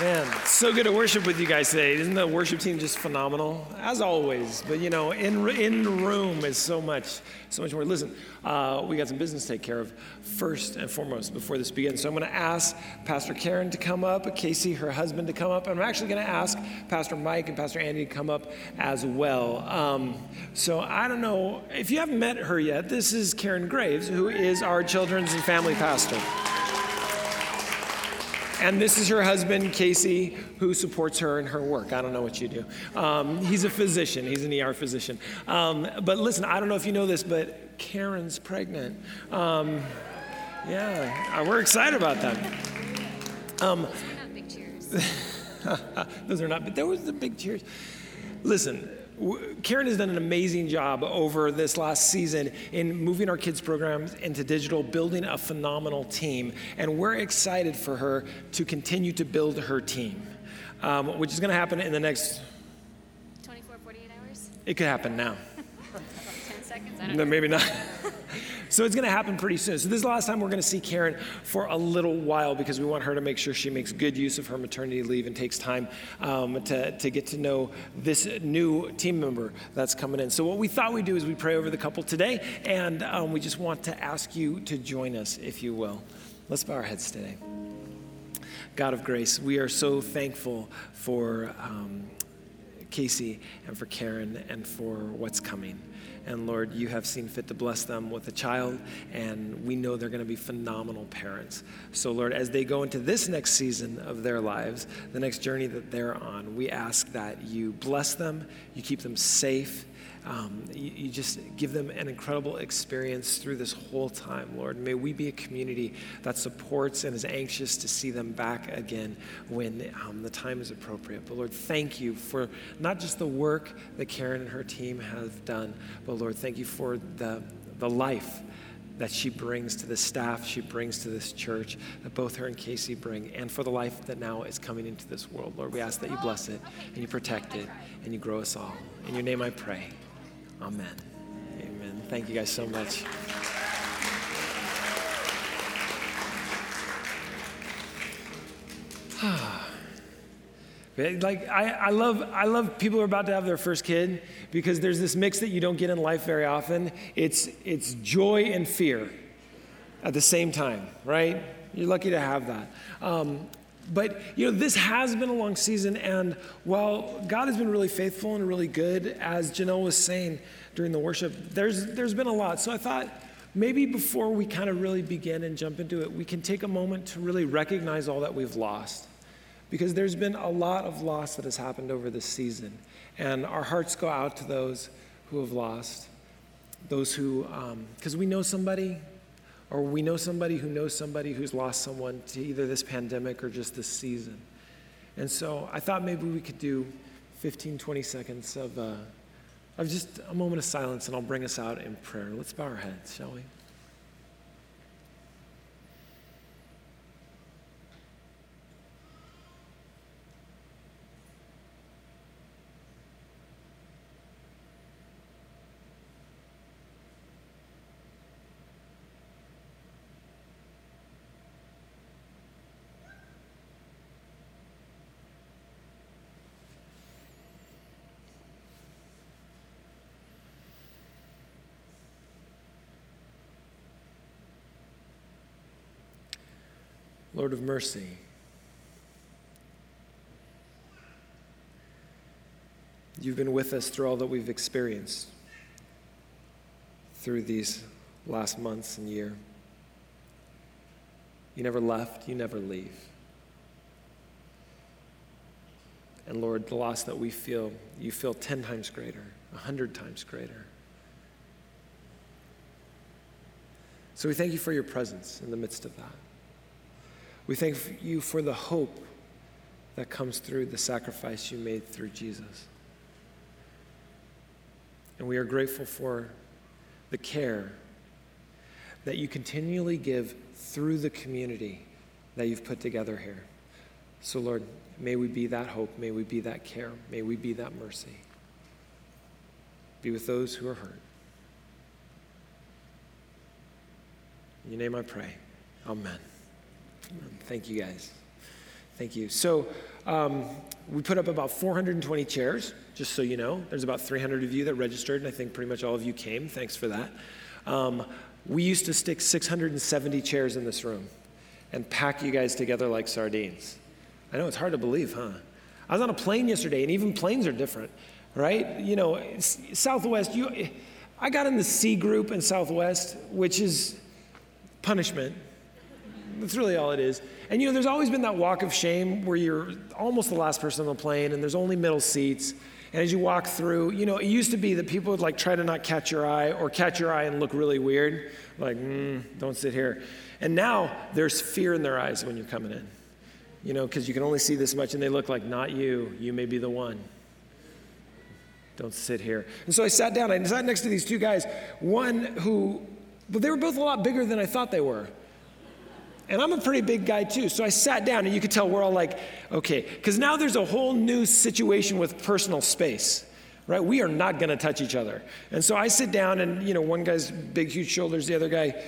Man, so good to worship with you guys today. Isn't the worship team just phenomenal? As always, but you know, in in room is so much, so much more. Listen, uh, we got some business to take care of first and foremost before this begins. So I'm going to ask Pastor Karen to come up, Casey, her husband, to come up, and I'm actually going to ask Pastor Mike and Pastor Andy to come up as well. Um, so I don't know if you haven't met her yet. This is Karen Graves, who is our children's and family pastor. And this is her husband, Casey, who supports her in her work. I don't know what you do. Um, he's a physician, he's an ER physician. Um, but listen, I don't know if you know this, but Karen's pregnant. Um, yeah, uh, we're excited about that. Um, Those are not big cheers. Those are not, but there was the big cheers. Listen, Karen has done an amazing job over this last season in moving our kids' programs into digital, building a phenomenal team. And we're excited for her to continue to build her team, um, which is going to happen in the next 24, 48 hours? It could happen now. 10 seconds? I don't no, maybe not. So it's going to happen pretty soon. So this is the last time we're going to see Karen for a little while because we want her to make sure she makes good use of her maternity leave and takes time um, to, to get to know this new team member that's coming in. So what we thought we'd do is we pray over the couple today, and um, we just want to ask you to join us, if you will. Let's bow our heads today. God of grace, we are so thankful for um, Casey and for Karen and for what's coming. And Lord, you have seen fit to bless them with a child, and we know they're going to be phenomenal parents. So, Lord, as they go into this next season of their lives, the next journey that they're on, we ask that you bless them, you keep them safe, um, you, you, just give them an incredible experience through this whole time, Lord. May we be a community that supports and is anxious to see them back again when um, the time is appropriate. But Lord, thank you for not just the work that Karen and her team have done, but Lord, thank you for the, the life that she brings to the staff, she brings to this church, that both her and Casey bring, and for the life that now is coming into this world. Lord, we ask that you bless it and you protect it and you grow us all. In your name I pray. Amen. Amen. Thank you guys so much. like I, I love I love people who are about to have their first kid because there's this mix that you don't get in life very often. It's it's joy and fear at the same time, right? You're lucky to have that. Um, but you know, this has been a long season, and while God has been really faithful and really good, as Janelle was saying during the worship, there's there's been a lot. So I thought maybe before we kind of really begin and jump into it, we can take a moment to really recognize all that we've lost. Because there's been a lot of loss that has happened over this season. And our hearts go out to those who have lost, those who, because um, we know somebody or we know somebody who knows somebody who's lost someone to either this pandemic or just this season. And so I thought maybe we could do 15, 20 seconds of, uh, of just a moment of silence, and I'll bring us out in prayer. Let's bow our heads, shall we? Lord of mercy. You've been with us through all that we've experienced through these last months and year. You never left, you never leave. And Lord, the loss that we feel, you feel 10 times greater, 100 times greater. So we thank you for your presence in the midst of that. We thank you for the hope that comes through the sacrifice you made through Jesus. And we are grateful for the care that you continually give through the community that you've put together here. So, Lord, may we be that hope. May we be that care. May we be that mercy. Be with those who are hurt. In your name I pray. Amen. Thank you guys. Thank you. So um, we put up about 420 chairs, just so you know. There's about 300 of you that registered, and I think pretty much all of you came. Thanks for that. Um, we used to stick 670 chairs in this room and pack you guys together like sardines. I know it's hard to believe, huh? I was on a plane yesterday, and even planes are different, right? You know, Southwest, you, I got in the C group in Southwest, which is punishment. That's really all it is. And you know, there's always been that walk of shame where you're almost the last person on the plane, and there's only middle seats. And as you walk through, you know, it used to be that people would like try to not catch your eye or catch your eye and look really weird, like, mm, don't sit here. And now there's fear in their eyes when you're coming in, you know, because you can only see this much and they look like, not you, you may be the one. Don't sit here. And so I sat down, I sat next to these two guys, one who, but they were both a lot bigger than I thought they were. And I'm a pretty big guy too. So I sat down and you could tell we're all like, okay, because now there's a whole new situation with personal space, right? We are not going to touch each other. And so I sit down and, you know, one guy's big, huge shoulders, the other guy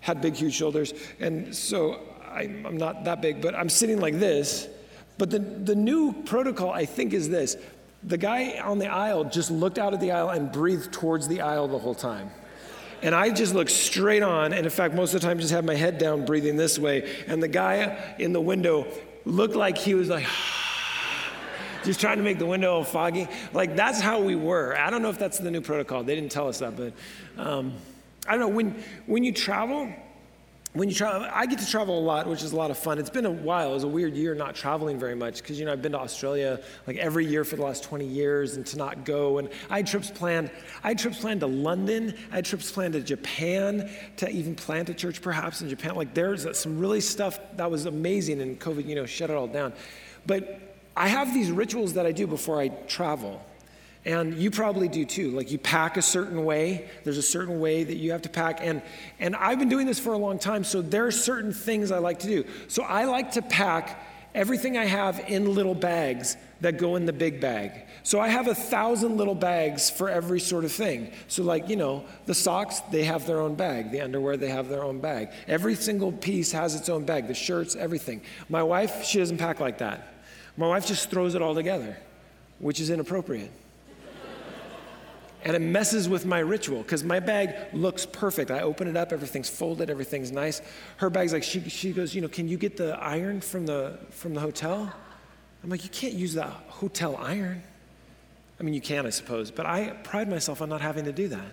had big, huge shoulders. And so I'm, I'm not that big, but I'm sitting like this. But the, the new protocol, I think, is this the guy on the aisle just looked out of the aisle and breathed towards the aisle the whole time. And I just looked straight on, and in fact, most of the time, just had my head down, breathing this way. And the guy in the window looked like he was like, just trying to make the window foggy. Like that's how we were. I don't know if that's the new protocol. They didn't tell us that, but um, I don't know. When when you travel, when you travel, I get to travel a lot, which is a lot of fun. It's been a while. It was a weird year not traveling very much because, you know, I've been to Australia like every year for the last 20 years and to not go. And I had trips planned. I had trips planned to London. I had trips planned to Japan to even plant a church perhaps in Japan. Like there's some really stuff that was amazing and COVID, you know, shut it all down. But I have these rituals that I do before I travel. And you probably do too. Like you pack a certain way. There's a certain way that you have to pack. And, and I've been doing this for a long time, so there are certain things I like to do. So I like to pack everything I have in little bags that go in the big bag. So I have a thousand little bags for every sort of thing. So, like, you know, the socks, they have their own bag. The underwear, they have their own bag. Every single piece has its own bag. The shirts, everything. My wife, she doesn't pack like that. My wife just throws it all together, which is inappropriate and it messes with my ritual because my bag looks perfect. I open it up, everything's folded, everything's nice. Her bag's like, she, she goes, you know, can you get the iron from the, from the hotel? I'm like, you can't use the hotel iron. I mean, you can, I suppose, but I pride myself on not having to do that.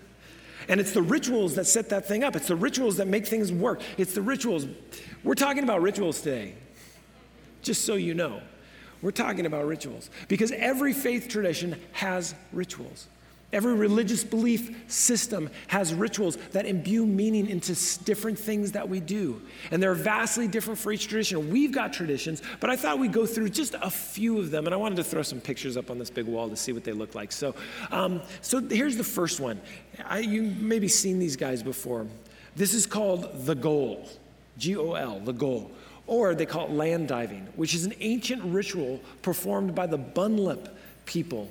And it's the rituals that set that thing up. It's the rituals that make things work. It's the rituals. We're talking about rituals today, just so you know. We're talking about rituals because every faith tradition has rituals. Every religious belief system has rituals that imbue meaning into different things that we do. And they're vastly different for each tradition. We've got traditions, but I thought we'd go through just a few of them. And I wanted to throw some pictures up on this big wall to see what they look like. So, um, so here's the first one. I, you maybe seen these guys before. This is called the goal G O L, the goal. Or they call it land diving, which is an ancient ritual performed by the Bunlap people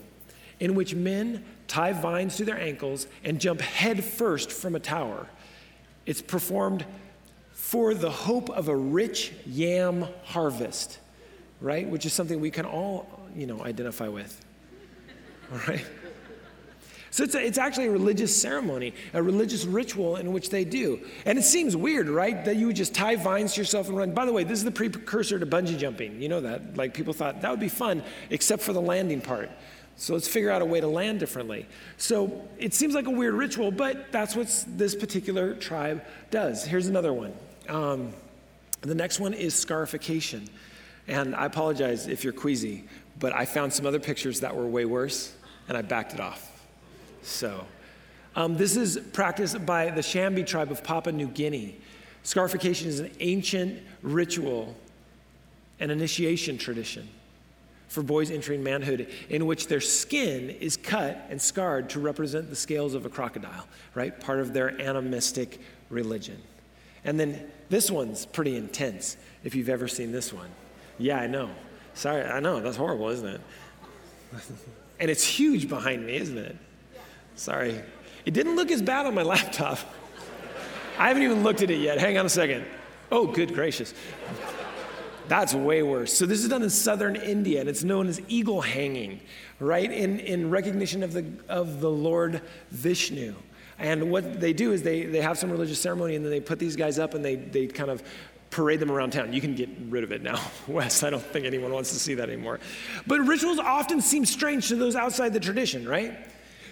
in which men tie vines to their ankles, and jump headfirst from a tower. It's performed for the hope of a rich yam harvest, right? Which is something we can all, you know, identify with, all right? So it's, a, it's actually a religious ceremony, a religious ritual in which they do. And it seems weird, right? That you would just tie vines to yourself and run. By the way, this is the precursor to bungee jumping. You know that. Like people thought that would be fun, except for the landing part. So let's figure out a way to land differently. So it seems like a weird ritual, but that's what this particular tribe does. Here's another one. Um, the next one is scarification. And I apologize if you're queasy, but I found some other pictures that were way worse, and I backed it off. So um, this is practiced by the Chambri tribe of Papua New Guinea. Scarification is an ancient ritual and initiation tradition for boys entering manhood, in which their skin is cut and scarred to represent the scales of a crocodile, right? Part of their animistic religion. And then this one's pretty intense, if you've ever seen this one. Yeah, I know. Sorry, I know. That's horrible, isn't it? and it's huge behind me, isn't it? Sorry. It didn't look as bad on my laptop. I haven't even looked at it yet. Hang on a second. Oh, good gracious. That's way worse. So this is done in southern India, and it's known as eagle hanging, right? In, in recognition of the, of the Lord Vishnu. And what they do is they, they have some religious ceremony, and then they put these guys up, and they, they kind of parade them around town. You can get rid of it now, Wes. I don't think anyone wants to see that anymore. But rituals often seem strange to those outside the tradition, right?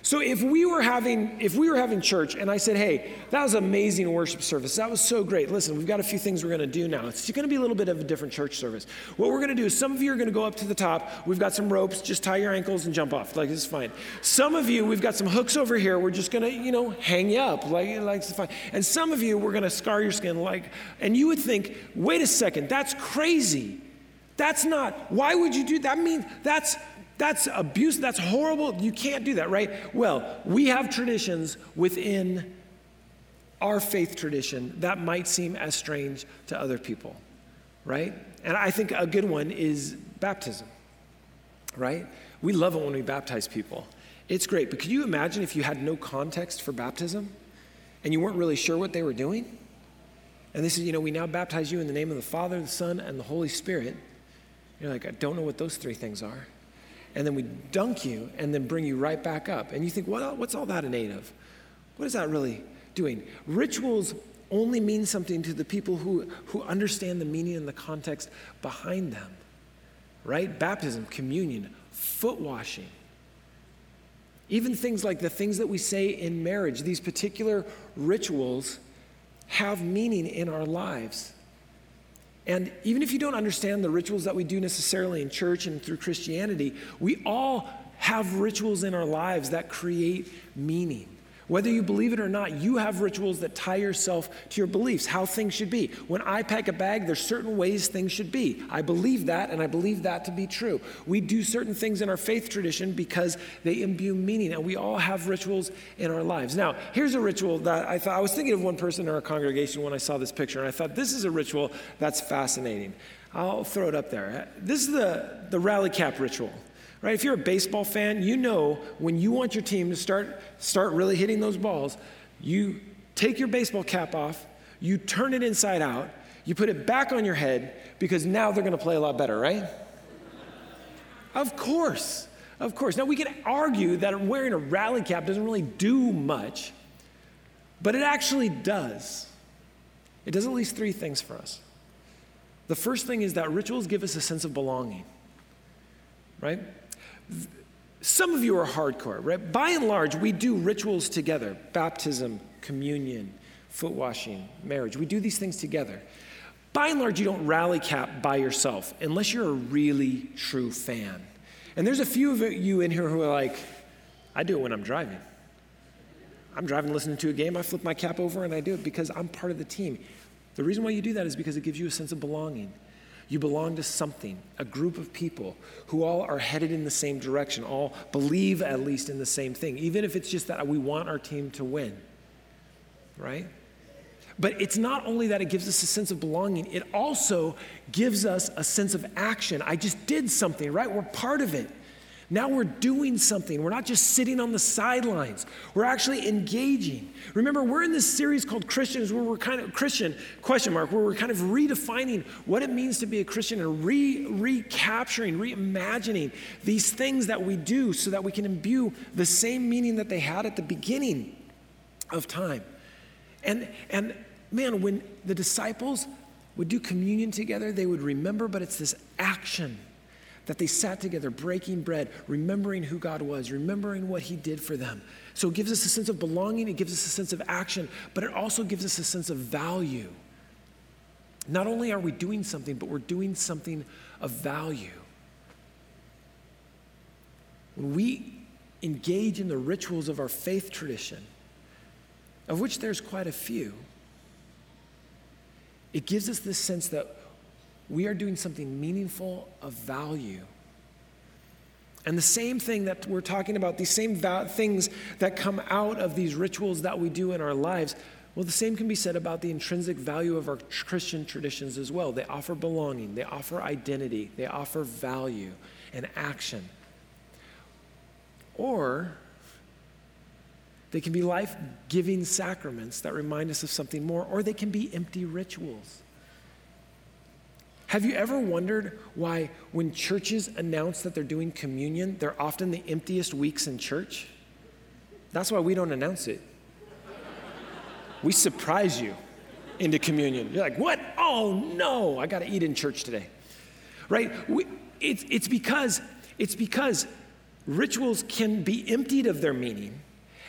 So if we were having if we were having church and I said, "Hey, that was amazing worship service. That was so great. Listen, we've got a few things we're going to do now. It's going to be a little bit of a different church service. What we're going to do is some of you are going to go up to the top. We've got some ropes. Just tie your ankles and jump off. Like it's fine. Some of you, we've got some hooks over here. We're just going to, you know, hang you up. Like like it's fine. And some of you, we're going to scar your skin. Like, and you would think, wait a second, that's crazy. That's not. Why would you do that? I mean, that's that's abuse. That's horrible. You can't do that, right? Well, we have traditions within our faith tradition that might seem as strange to other people, right? And I think a good one is baptism, right? We love it when we baptize people. It's great, but could you imagine if you had no context for baptism and you weren't really sure what they were doing? And this is, you know, we now baptize you in the name of the Father, the Son, and the Holy Spirit. You're like, I don't know what those three things are and then we dunk you and then bring you right back up. And you think, what's all that innate of? What is that really doing? Rituals only mean something to the people who, who understand the meaning and the context behind them, right? Baptism, communion, foot washing. Even things like the things that we say in marriage, these particular rituals have meaning in our lives. And even if you don't understand the rituals that we do necessarily in church and through Christianity, we all have rituals in our lives that create meaning. Whether you believe it or not, you have rituals that tie yourself to your beliefs, how things should be. When I pack a bag, there's certain ways things should be. I believe that, and I believe that to be true. We do certain things in our faith tradition because they imbue meaning, and we all have rituals in our lives. Now, here's a ritual that I thought I was thinking of one person in our congregation when I saw this picture, and I thought this is a ritual that's fascinating. I'll throw it up there. This is the, the rally cap ritual right? If you're a baseball fan, you know when you want your team to start, start really hitting those balls, you take your baseball cap off, you turn it inside out, you put it back on your head because now they're going to play a lot better, right? Of course. Of course. Now, we can argue that wearing a rally cap doesn't really do much, but it actually does. It does at least three things for us. The first thing is that rituals give us a sense of belonging, right? Some of you are hardcore, right? By and large, we do rituals together baptism, communion, foot washing, marriage. We do these things together. By and large, you don't rally cap by yourself unless you're a really true fan. And there's a few of you in here who are like, I do it when I'm driving. I'm driving listening to a game, I flip my cap over and I do it because I'm part of the team. The reason why you do that is because it gives you a sense of belonging. You belong to something, a group of people who all are headed in the same direction, all believe at least in the same thing, even if it's just that we want our team to win, right? But it's not only that it gives us a sense of belonging, it also gives us a sense of action. I just did something, right? We're part of it. Now we're doing something. We're not just sitting on the sidelines. We're actually engaging. Remember, we're in this series called Christians where we're kind of Christian question mark where we're kind of redefining what it means to be a Christian and re recapturing, reimagining these things that we do so that we can imbue the same meaning that they had at the beginning of time. And and man, when the disciples would do communion together, they would remember, but it's this action that they sat together breaking bread, remembering who God was, remembering what He did for them. So it gives us a sense of belonging, it gives us a sense of action, but it also gives us a sense of value. Not only are we doing something, but we're doing something of value. When we engage in the rituals of our faith tradition, of which there's quite a few, it gives us this sense that we are doing something meaningful of value. And the same thing that we're talking about, these same va- things that come out of these rituals that we do in our lives, well, the same can be said about the intrinsic value of our Christian traditions as well. They offer belonging, they offer identity, they offer value and action. Or they can be life giving sacraments that remind us of something more, or they can be empty rituals Have you ever wondered why, when churches announce that they're doing communion, they're often the emptiest weeks in church? That's why we don't announce it. We surprise you into communion. You're like, what? Oh no, I got to eat in church today. Right? We, it's, it's, because, it's because rituals can be emptied of their meaning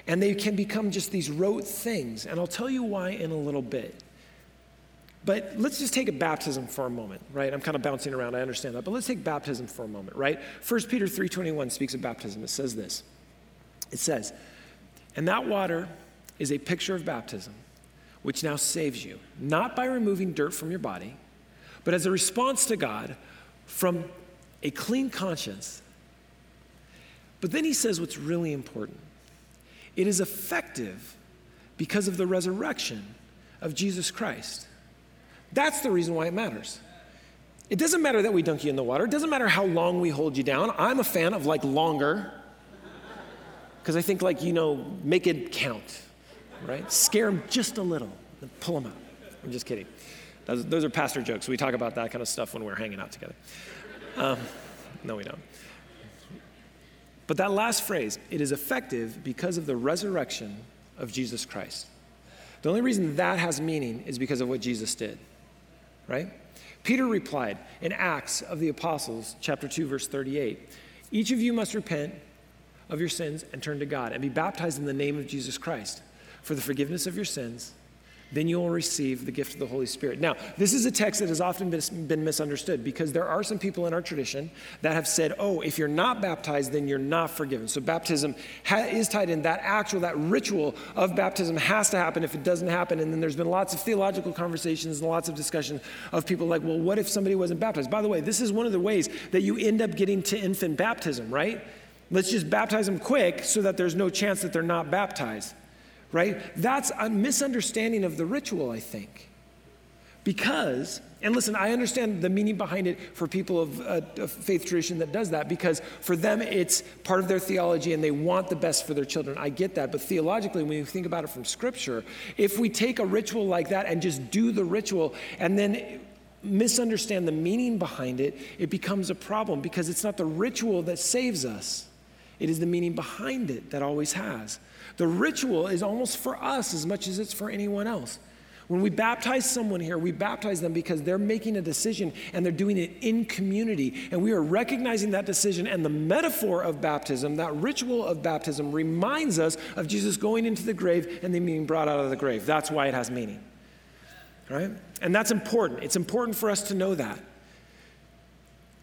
and they can become just these rote things. And I'll tell you why in a little bit. But let's just take a baptism for a moment, right? I'm kind of bouncing around, I understand that. But let's take baptism for a moment, right? 1 Peter 3:21 speaks of baptism. It says this. It says, "And that water is a picture of baptism, which now saves you, not by removing dirt from your body, but as a response to God from a clean conscience." But then he says what's really important. It is effective because of the resurrection of Jesus Christ. That's the reason why it matters. It doesn't matter that we dunk you in the water. It doesn't matter how long we hold you down. I'm a fan of like longer because I think like, you know, make it count, right? Scare them just a little and pull them out. I'm just kidding. Those, those, are pastor jokes. We talk about that kind of stuff when we're hanging out together. Um, no, we don't. But that last phrase, it is effective because of the resurrection of Jesus Christ. The only reason that has meaning is because of what Jesus did right? Peter replied in Acts of the Apostles, chapter 2, verse 38 Each of you must repent of your sins and turn to God and be baptized in the name of Jesus Christ for the forgiveness of your sins then you will receive the gift of the Holy Spirit. Now, this is a text that has often been, misunderstood because there are some people in our tradition that have said, oh, if you're not baptized, then you're not forgiven. So baptism ha- is tied in. That actual, that ritual of baptism has to happen if it doesn't happen. And then there's been lots of theological conversations and lots of discussion of people like, well, what if somebody wasn't baptized? By the way, this is one of the ways that you end up getting to infant baptism, right? Let's just baptize them quick so that there's no chance that they're not baptized right? That's a misunderstanding of the ritual, I think. Because, and listen, I understand the meaning behind it for people of a, uh, faith tradition that does that, because for them it's part of their theology and they want the best for their children. I get that. But theologically, when you think about it from Scripture, if we take a ritual like that and just do the ritual and then misunderstand the meaning behind it, it becomes a problem because it's not the ritual that saves us, it is the meaning behind it that always has. The ritual is almost for us as much as it's for anyone else. When we baptize someone here, we baptize them because they're making a decision and they're doing it in community. And we are recognizing that decision. And the metaphor of baptism, that ritual of baptism, reminds us of Jesus going into the grave and then being brought out of the grave. That's why it has meaning. Right? And that's important. It's important for us to know that.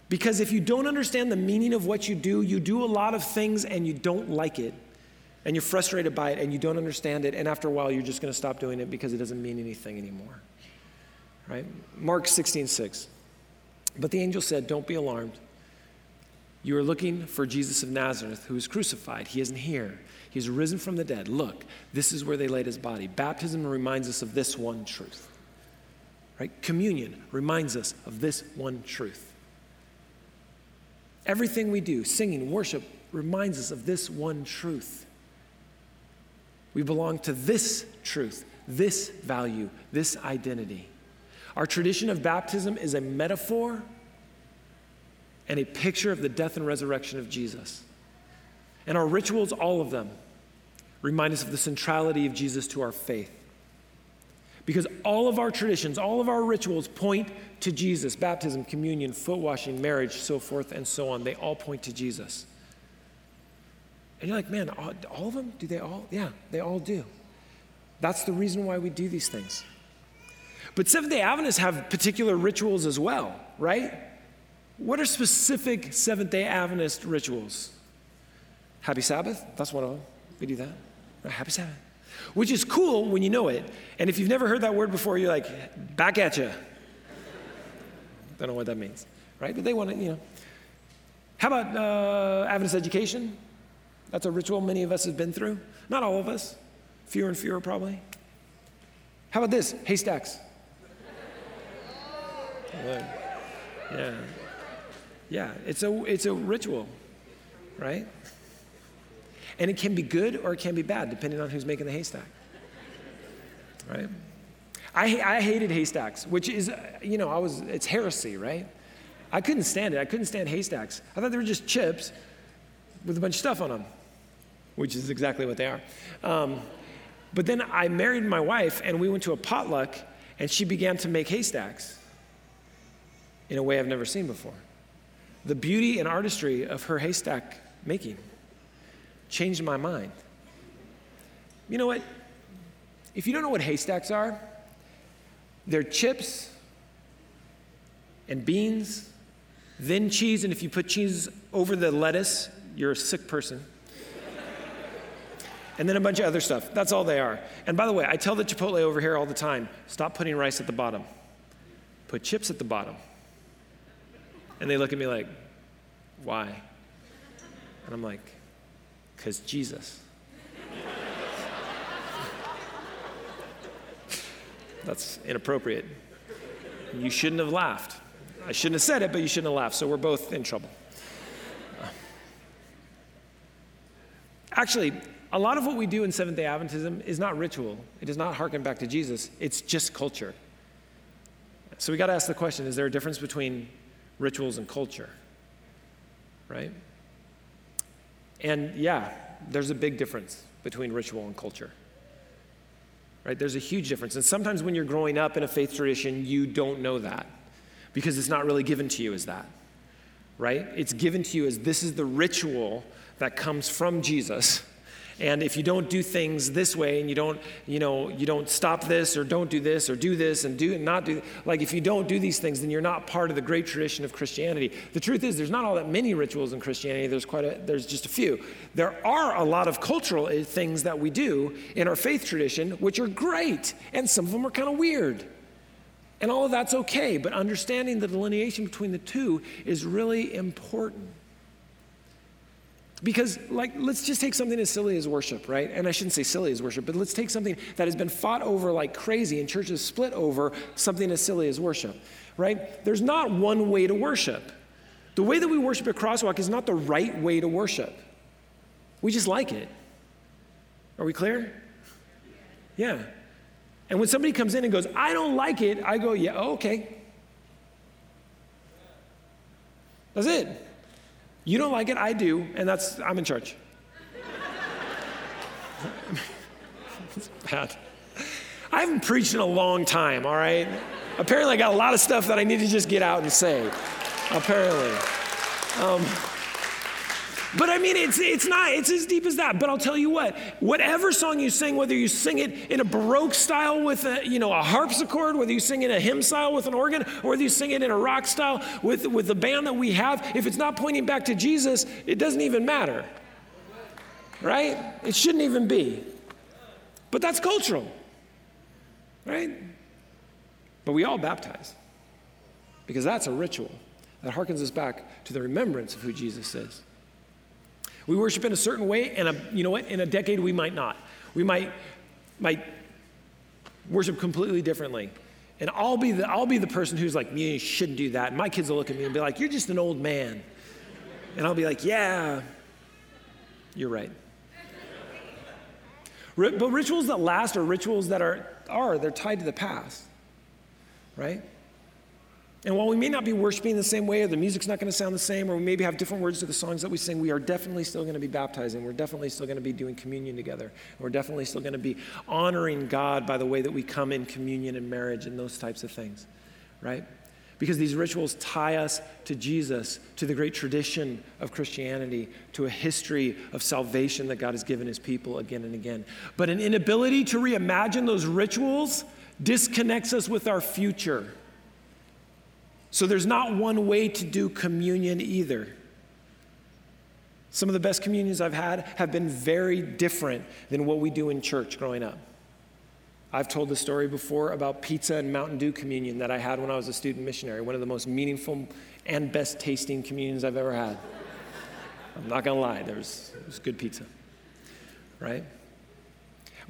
Because if you don't understand the meaning of what you do, you do a lot of things and you don't like it and you're frustrated by it and you don't understand it, and after a while, you're just going to stop doing it because it doesn't mean anything anymore. Right? Mark 16, 6. But the angel said, Don't be alarmed. You are looking for Jesus of Nazareth, who was crucified. He isn't here. He is risen from the dead. Look, this is where they laid his body. Baptism reminds us of this one truth. Right? Communion reminds us of this one truth. Everything we do, singing, worship, reminds us of this one truth. We belong to this truth, this value, this identity. Our tradition of baptism is a metaphor and a picture of the death and resurrection of Jesus. And our rituals, all of them, remind us of the centrality of Jesus to our faith. Because all of our traditions, all of our rituals point to Jesus baptism, communion, foot washing, marriage, so forth and so on. They all point to Jesus. And you're like, man, all, all of them? Do they all? Yeah, they all do. That's the reason why we do these things. But Seventh day Adventists have particular rituals as well, right? What are specific Seventh day Adventist rituals? Happy Sabbath, that's one of them. We do that. Happy Sabbath. Which is cool when you know it. And if you've never heard that word before, you're like, back at you. Don't know what that means, right? But they want to, you know. How about uh, Adventist education? That's a ritual many of us have been through. Not all of us, fewer and fewer probably. How about this? Haystacks. Yeah. Yeah, it's a, it's a ritual, right? And it can be good or it can be bad, depending on who's making the haystack. Right? I, I hated haystacks, which is, you know, I was, it's heresy, right? I couldn't stand it. I couldn't stand haystacks. I thought they were just chips with a bunch of stuff on them, which is exactly what they are. Um, but then I married my wife, and we went to a potluck, and she began to make haystacks in a way I've never seen before. The beauty and artistry of her haystack making changed my mind. You know what? If you don't know what haystacks are, they're chips and beans, then cheese, and if you put cheese over the lettuce, you're a sick person. And then a bunch of other stuff. That's all they are. And by the way, I tell the Chipotle over here all the time stop putting rice at the bottom, put chips at the bottom. And they look at me like, why? And I'm like, because Jesus. That's inappropriate. You shouldn't have laughed. I shouldn't have said it, but you shouldn't have laughed. So we're both in trouble. Actually, a lot of what we do in Seventh day Adventism is not ritual, it does not harken back to Jesus, it's just culture. So we got to ask the question is there a difference between rituals and culture? Right? And yeah, there's a big difference between ritual and culture. Right? There's a huge difference. And sometimes when you're growing up in a faith tradition, you don't know that because it's not really given to you as that. Right? It's given to you as this is the ritual that comes from Jesus and if you don't do things this way and you don't, you know, you don't stop this or don't do this or do this and do and not do, like if you don't do these things, then you're not part of the great tradition of Christianity. The truth is, there's not all that many rituals in Christianity. There's quite a, there's just a few. There are a lot of cultural eh, things that we do in our faith tradition, which are great. And some of them are kind of weird. And all of that's okay, but understanding the delineation between the two is really important. Because, like, let's just take something as silly as worship, right? And I shouldn't say silly as worship, but let's take something that has been fought over like crazy and churches split over something as silly as worship, right? There's not one way to worship. The way that we worship at Crosswalk is not the right way to worship. We just like it. Are we clear? Yeah. And when somebody comes in and goes, I don't like it, I go, yeah, okay. That's it. You don't like it, I do, and that's, I'm in charge. it's bad. I haven't preached in a long time, all right? Apparently, I got a lot of stuff that I need to just get out and say. Apparently. Um, but I mean, it's, it's not, it's as deep as that. But I'll tell you what, whatever song you sing, whether you sing it in a Baroque style with a, you know, a harpsichord, whether you sing it in a hymn style with an organ, or whether you sing it in a rock style with, with the band that we have, if it's not pointing back to Jesus, it doesn't even matter. Right? It shouldn't even be. But that's cultural. Right? But we all baptize because that's a ritual that harkens us back to the remembrance of who Jesus is. We worship in a certain way, and a, you know what? In a decade, we might not. We might, might worship completely differently. And I'll be, the, I'll be the person who's like, you shouldn't do that. And my kids will look at me and be like, you're just an old man. And I'll be like, yeah, you're right. But rituals that last are rituals that are, are they're tied to the past, right? And while we may not be worshiping the same way, or the music's not going to sound the same, or we maybe have different words to the songs that we sing, we are definitely still going to be baptizing. We're definitely still going to be doing communion together. We're definitely still going to be honoring God by the way that we come in communion and marriage and those types of things, right? Because these rituals tie us to Jesus, to the great tradition of Christianity, to a history of salvation that God has given his people again and again. But an inability to reimagine those rituals disconnects us with our future. So there's not one way to do communion either. Some of the best communions I've had have been very different than what we do in church growing up. I've told the story before about pizza and Mountain Dew communion that I had when I was a student missionary, one of the most meaningful and best tasting communions I've ever had. I'm not gonna lie, there was, was good pizza, right?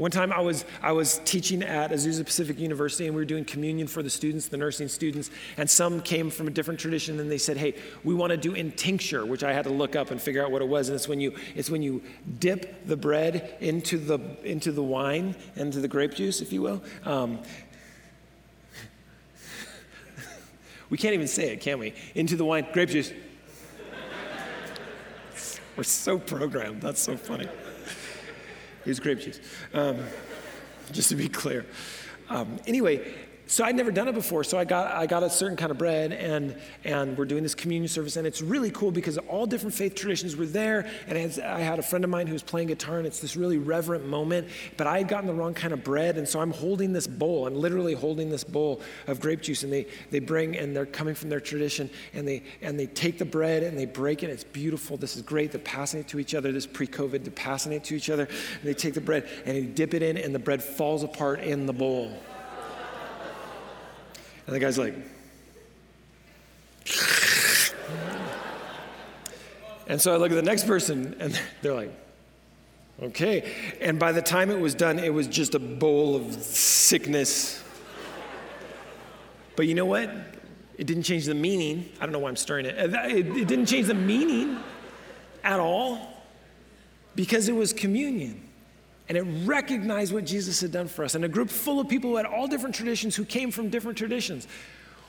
One time I was, I was teaching at Azusa Pacific University and we were doing communion for the students, the nursing students, and some came from a different tradition and they said, hey, we want to do intincture, which I had to look up and figure out what it was. And it's when you, it's when you dip the bread into the, into the wine, into the grape juice, if you will. Um, We can't even say it, can we? Into the wine, grape juice. We're so programmed. That's so funny. It was grape juice, um, just to be clear. Um, anyway, so I'd never done it before, so I got, I got a certain kind of bread, and, and we're doing this communion service, and it's really cool because all different faith traditions were there, and I had a friend of mine who was playing guitar, and it's this really reverent moment, but I had gotten the wrong kind of bread, and so I'm holding this bowl, I'm literally holding this bowl of grape juice, and they, they bring, and they're coming from their tradition, and they, and they take the bread, and they break it, it's beautiful, this is great, they're passing it to each other, this pre-COVID, they're passing it to each other, and they take the bread, and they dip it in, and the bread falls apart in the bowl. And the guy's like, and so I look at the next person, and they're like, okay. And by the time it was done, it was just a bowl of sickness. But you know what? It didn't change the meaning. I don't know why I'm stirring it. It, it didn't change the meaning at all because it was communion and it recognized what Jesus had done for us. And a group full of people who had all different traditions who came from different traditions.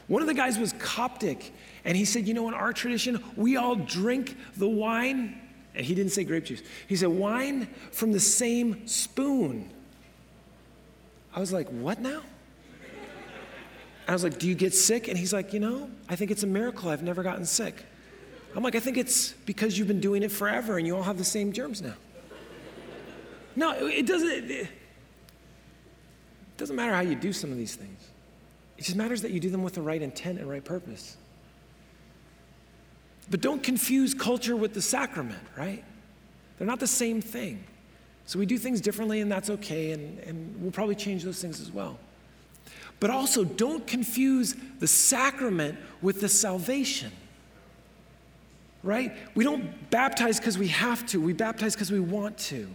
One of the guys was Coptic, and he said, You know, in our tradition, we all drink the wine, and he didn't say grape juice. He said, Wine from the same spoon. I was like, What now? I was like, Do you get sick? And he's like, You know, I think it's a miracle I've never gotten sick. I'm like, I think it's because you've been doing it forever and you all have the same germs now. No, it doesn't. It doesn't matter how you do some of these things. It just matters that you do them with the right intent and right purpose. But don't confuse culture with the sacrament, right? They're not the same thing. So we do things differently, and that's okay, and, and we'll probably change those things as well. But also, don't confuse the sacrament with the salvation right? We don't baptize because we have to, we baptize because we want to.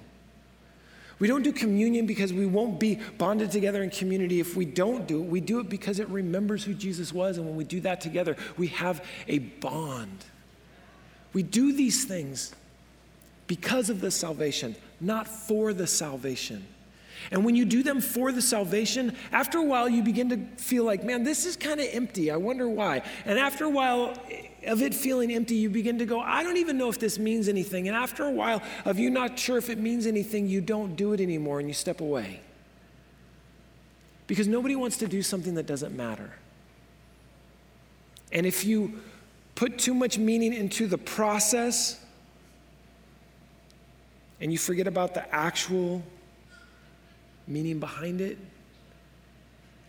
We don't do communion because we won't be bonded together in community if we don't do it. We do it because it remembers who Jesus was. And when we do that together, we have a bond. We do these things because of the salvation, not for the salvation. And when you do them for the salvation, after a while you begin to feel like, man, this is kind of empty. I wonder why. And after a while, of it feeling empty, you begin to go, I don't even know if this means anything. And after a while of you not sure if it means anything, you don't do it anymore and you step away. Because nobody wants to do something that doesn't matter. And if you put too much meaning into the process and you forget about the actual meaning behind it,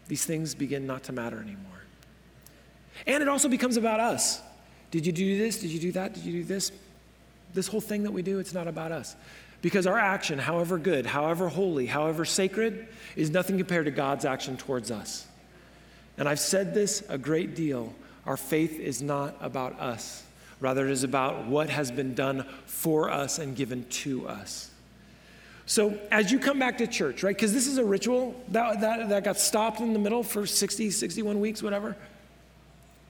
these things begin not to matter anymore. And it also becomes about us. Did you do this? Did you do that? Did you do this? This whole thing that we do, it's not about us. Because our action, however good, however holy, however sacred, is nothing compared to God's action towards us. And I've said this a great deal. Our faith is not about us, rather, it is about what has been done for us and given to us. So, as you come back to church, right, because this is a ritual that, that, that got stopped in the middle for 60, 61 weeks, whatever.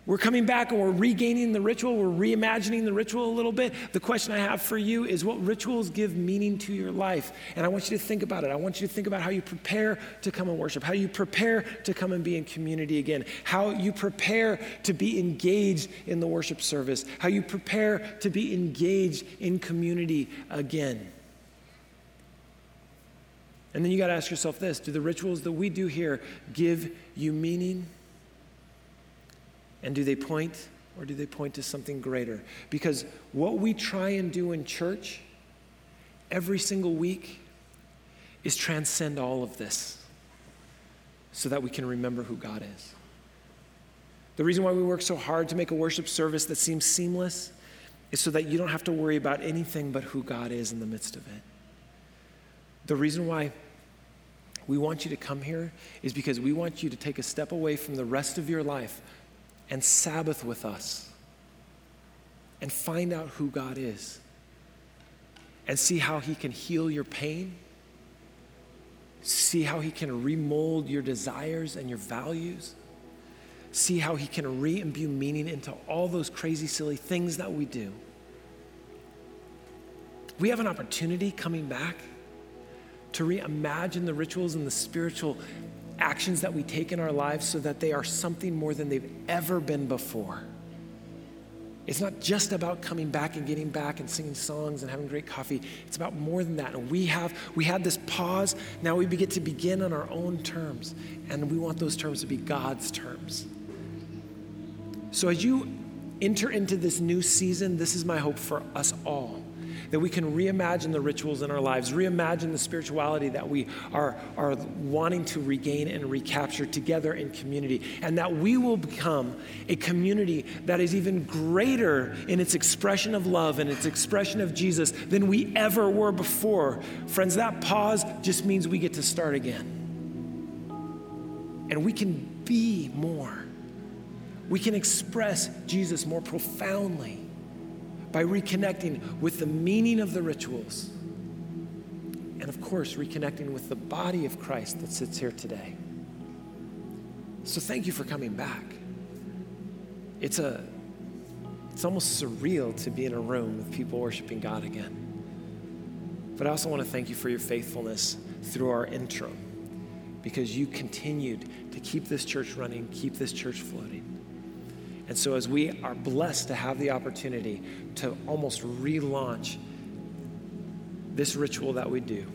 We're coming back and we're regaining the ritual, we're reimagining the ritual a little bit. The question I have for you is what rituals give meaning to your life? And I want you to think about it. I want you to think about how you prepare to come and worship, how you prepare to come and be in community again, how you prepare to be engaged in the worship service, how you prepare to be engaged in community again. And then you got to ask yourself this do the rituals that we do here give you meaning? And do they point or do they point to something greater? Because what we try and do in church every single week is transcend all of this so that we can remember who God is. The reason why we work so hard to make a worship service that seems seamless is so that you don't have to worry about anything but who God is in the midst of it. The reason why we want you to come here is because we want you to take a step away from the rest of your life and Sabbath with us and find out who God is and see how He can heal your pain, see how He can remold your desires and your values, see how He can re imbue meaning into all those crazy, silly things that we do. We have an opportunity coming back to reimagine the rituals and the spiritual actions that we take in our lives so that they are something more than they've ever been before. It's not just about coming back and getting back and singing songs and having great coffee. It's about more than that. And we have we had this pause. Now we get to begin on our own terms, and we want those terms to be God's terms. So as you enter into this new season, this is my hope for us all that we can reimagine the rituals in our lives, reimagine the spirituality that we are, are wanting to regain and recapture together in community, and that we will become a community that is even greater in its expression of love and its expression of Jesus than we ever were before. Friends, that pause just means we get to start again. And we can be more. We can express Jesus more profoundly by reconnecting with the meaning of the rituals. And of course, reconnecting with the body of Christ that sits here today. So thank you for coming back. It's a it's almost surreal to be in a room with people worshiping God again. But I also want to thank you for your faithfulness through our intro because you continued to keep this church running, keep this church floating. And so, as we are blessed to have the opportunity to almost relaunch this ritual that we do,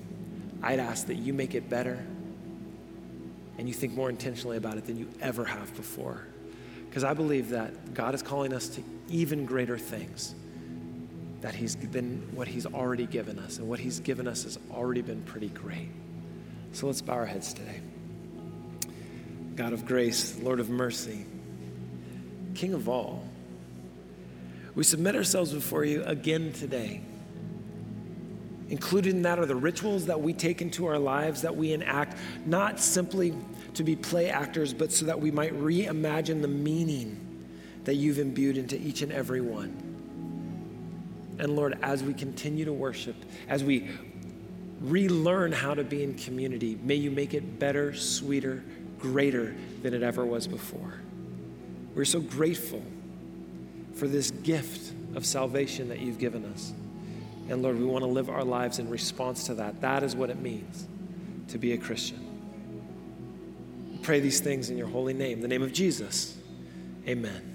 I'd ask that you make it better and you think more intentionally about it than you ever have before. Because I believe that God is calling us to even greater things that he's than what he's already given us. And what he's given us has already been pretty great. So let's bow our heads today. God of grace, Lord of mercy, King of all. We submit ourselves before you again today. Included in that are the rituals that we take into our lives, that we enact, not simply to be play actors, but so that we might reimagine the meaning that you've imbued into each and every one. And Lord, as we continue to worship, as we relearn how to be in community, may you make it better, sweeter, greater than it ever was before. We're so grateful for this gift of salvation that you've given us. And Lord, we want to live our lives in response to that. That is what it means to be a Christian. We pray these things in your holy name, the name of Jesus. Amen.